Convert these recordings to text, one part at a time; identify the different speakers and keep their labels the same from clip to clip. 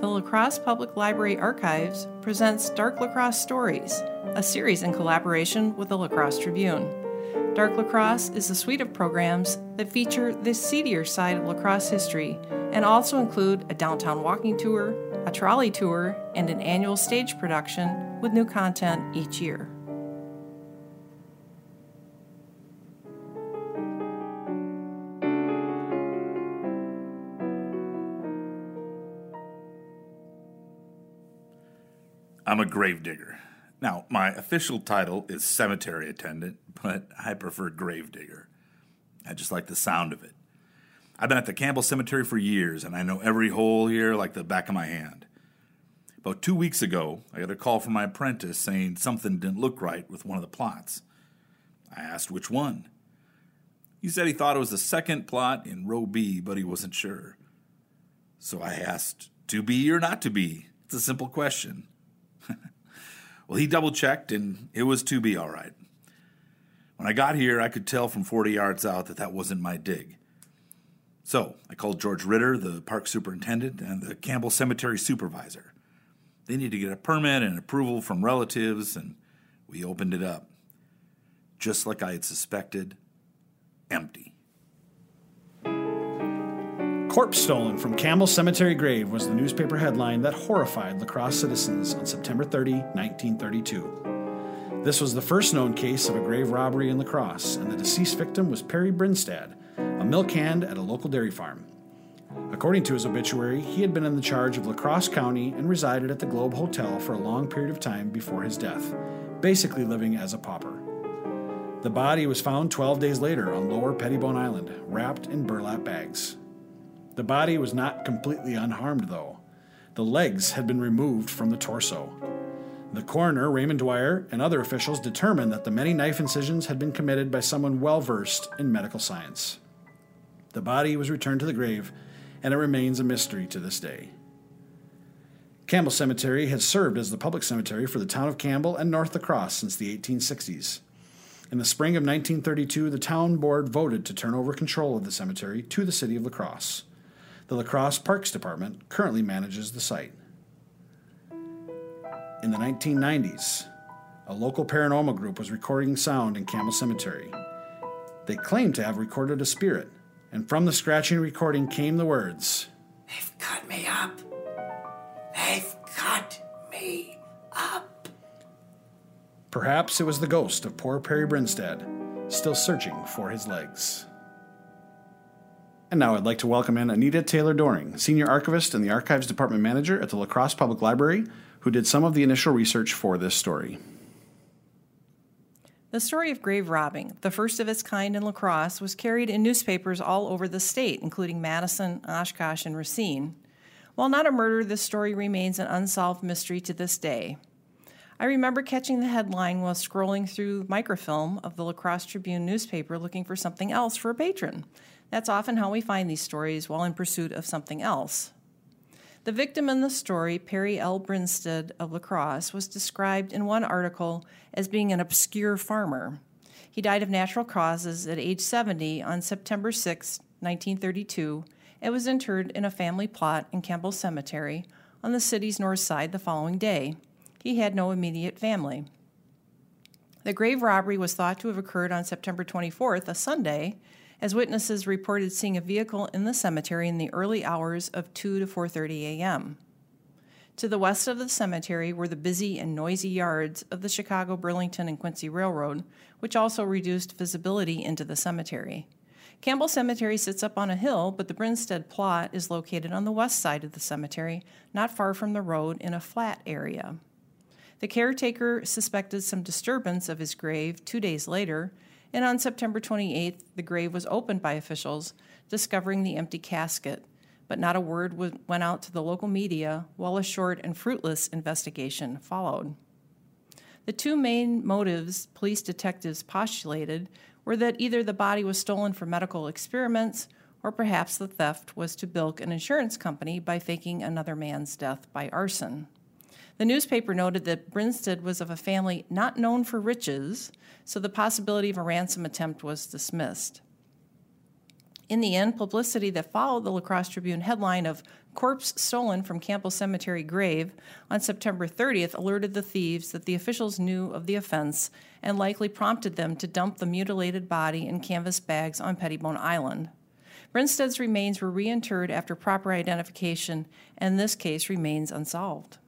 Speaker 1: the La Crosse Public Library Archives presents Dark La Crosse Stories, a series in collaboration with the La Crosse Tribune. Dark La Crosse is a suite of programs that feature the seedier side of La Crosse history and also include a downtown walking tour, a trolley tour, and an annual stage production with new content each year.
Speaker 2: I'm a gravedigger. Now, my official title is cemetery attendant, but I prefer gravedigger. I just like the sound of it. I've been at the Campbell Cemetery for years, and I know every hole here like the back of my hand. About two weeks ago, I got a call from my apprentice saying something didn't look right with one of the plots. I asked which one. He said he thought it was the second plot in row B, but he wasn't sure. So I asked, to be or not to be? It's a simple question. Well, he double checked and it was to be all right. When I got here, I could tell from 40 yards out that that wasn't my dig. So I called George Ritter, the park superintendent, and the Campbell Cemetery supervisor. They needed to get a permit and approval from relatives, and we opened it up. Just like I had suspected, empty.
Speaker 3: Corpse stolen from Campbell Cemetery grave was the newspaper headline that horrified La Crosse citizens on September 30, 1932. This was the first known case of a grave robbery in La Crosse, and the deceased victim was Perry Brinstad, a milk hand at a local dairy farm. According to his obituary, he had been in the charge of La Crosse County and resided at the Globe Hotel for a long period of time before his death, basically living as a pauper. The body was found 12 days later on Lower Pettibone Island, wrapped in burlap bags. The body was not completely unharmed, though. The legs had been removed from the torso. The coroner, Raymond Dwyer, and other officials determined that the many knife incisions had been committed by someone well versed in medical science. The body was returned to the grave, and it remains a mystery to this day. Campbell Cemetery has served as the public cemetery for the town of Campbell and North La Crosse since the 1860s. In the spring of 1932, the town board voted to turn over control of the cemetery to the city of La Crosse. The La Crosse Parks Department currently manages the site. In the 1990s, a local paranormal group was recording sound in Campbell Cemetery. They claimed to have recorded a spirit, and from the scratching recording came the words
Speaker 4: They've cut me up. They've cut me up.
Speaker 3: Perhaps it was the ghost of poor Perry Brinstead, still searching for his legs. And now I'd like to welcome in Anita Taylor Doering, Senior Archivist and the Archives Department Manager at the La Crosse Public Library, who did some of the initial research for this story.
Speaker 1: The story of grave robbing, the first of its kind in La Crosse, was carried in newspapers all over the state, including Madison, Oshkosh, and Racine. While not a murder, this story remains an unsolved mystery to this day. I remember catching the headline while scrolling through microfilm of the La Crosse Tribune newspaper looking for something else for a patron. That's often how we find these stories while in pursuit of something else. The victim in the story, Perry L. Brinstead of La Crosse, was described in one article as being an obscure farmer. He died of natural causes at age 70 on September 6, 1932, and was interred in a family plot in Campbell Cemetery on the city's north side the following day. He had no immediate family. The grave robbery was thought to have occurred on September 24th, a Sunday, as witnesses reported seeing a vehicle in the cemetery in the early hours of 2 to 4:30 a.m. To the west of the cemetery were the busy and noisy yards of the Chicago, Burlington, and Quincy Railroad, which also reduced visibility into the cemetery. Campbell Cemetery sits up on a hill, but the Brinstad plot is located on the west side of the cemetery, not far from the road in a flat area. The caretaker suspected some disturbance of his grave two days later and on September 28th, the grave was opened by officials, discovering the empty casket, but not a word went out to the local media while a short and fruitless investigation followed. The two main motives police detectives postulated were that either the body was stolen for medical experiments or perhaps the theft was to bilk an insurance company by faking another man's death by arson. The newspaper noted that Brinstead was of a family not known for riches, so the possibility of a ransom attempt was dismissed. In the end, publicity that followed the La Crosse Tribune headline of Corpse Stolen from Campbell Cemetery Grave on September 30th alerted the thieves that the officials knew of the offense and likely prompted them to dump the mutilated body in canvas bags on Pettibone Island. Brinstead's remains were reinterred after proper identification, and this case remains unsolved.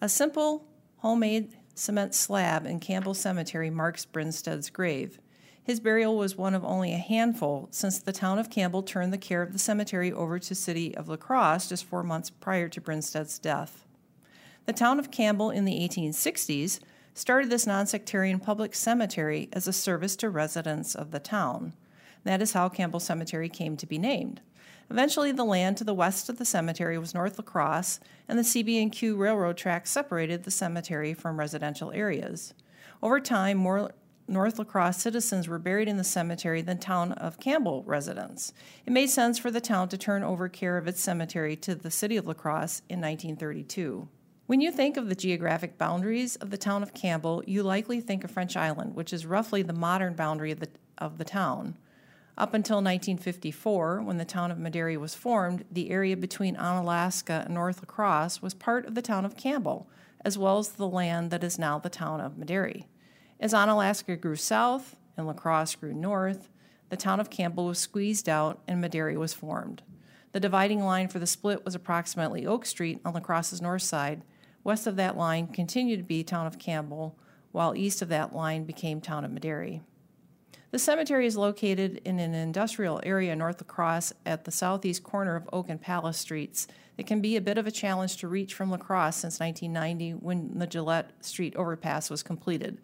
Speaker 1: A simple, homemade cement slab in Campbell Cemetery marks Brinstead's grave. His burial was one of only a handful since the town of Campbell turned the care of the cemetery over to city of La Crosse just four months prior to Brinstead's death. The town of Campbell in the 1860s started this nonsectarian public cemetery as a service to residents of the town. That is how Campbell Cemetery came to be named. Eventually, the land to the west of the cemetery was North La Crosse, and the CB&Q railroad track separated the cemetery from residential areas. Over time, more North La Crosse citizens were buried in the cemetery than town of Campbell residents. It made sense for the town to turn over care of its cemetery to the city of La Crosse in 1932. When you think of the geographic boundaries of the town of Campbell, you likely think of French Island, which is roughly the modern boundary of the, of the town. Up until 1954, when the town of Medary was formed, the area between Onalaska and North La Crosse was part of the town of Campbell, as well as the land that is now the town of Medary. As Onalaska grew south and La Crosse grew north, the town of Campbell was squeezed out and Medary was formed. The dividing line for the split was approximately Oak Street on La Crosse's north side. West of that line continued to be town of Campbell, while east of that line became town of Medary. The cemetery is located in an industrial area north of at the southeast corner of Oak and Palace Streets. It can be a bit of a challenge to reach from La Crosse since 1990 when the Gillette Street overpass was completed.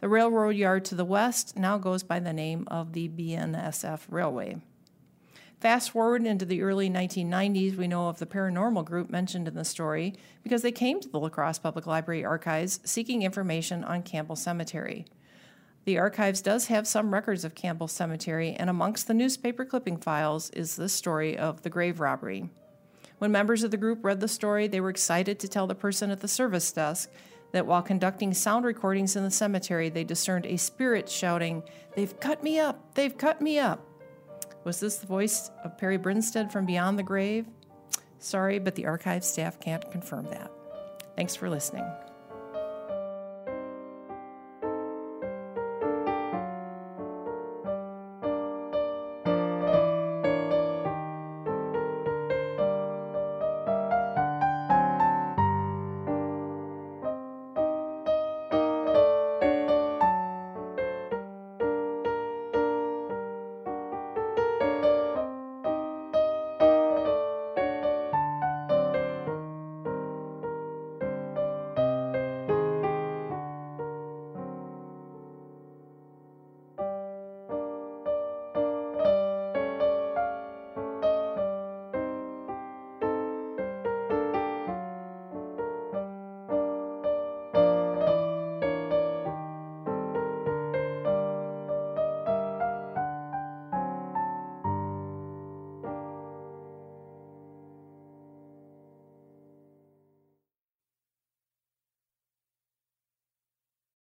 Speaker 1: The railroad yard to the west now goes by the name of the BNSF Railway. Fast forward into the early 1990s, we know of the paranormal group mentioned in the story because they came to the La Crosse Public Library archives seeking information on Campbell Cemetery. The archives does have some records of Campbell Cemetery, and amongst the newspaper clipping files is the story of the grave robbery. When members of the group read the story, they were excited to tell the person at the service desk that while conducting sound recordings in the cemetery, they discerned a spirit shouting, They've cut me up! They've cut me up! Was this the voice of Perry Brinstead from beyond the grave? Sorry, but the archive staff can't confirm that. Thanks for listening.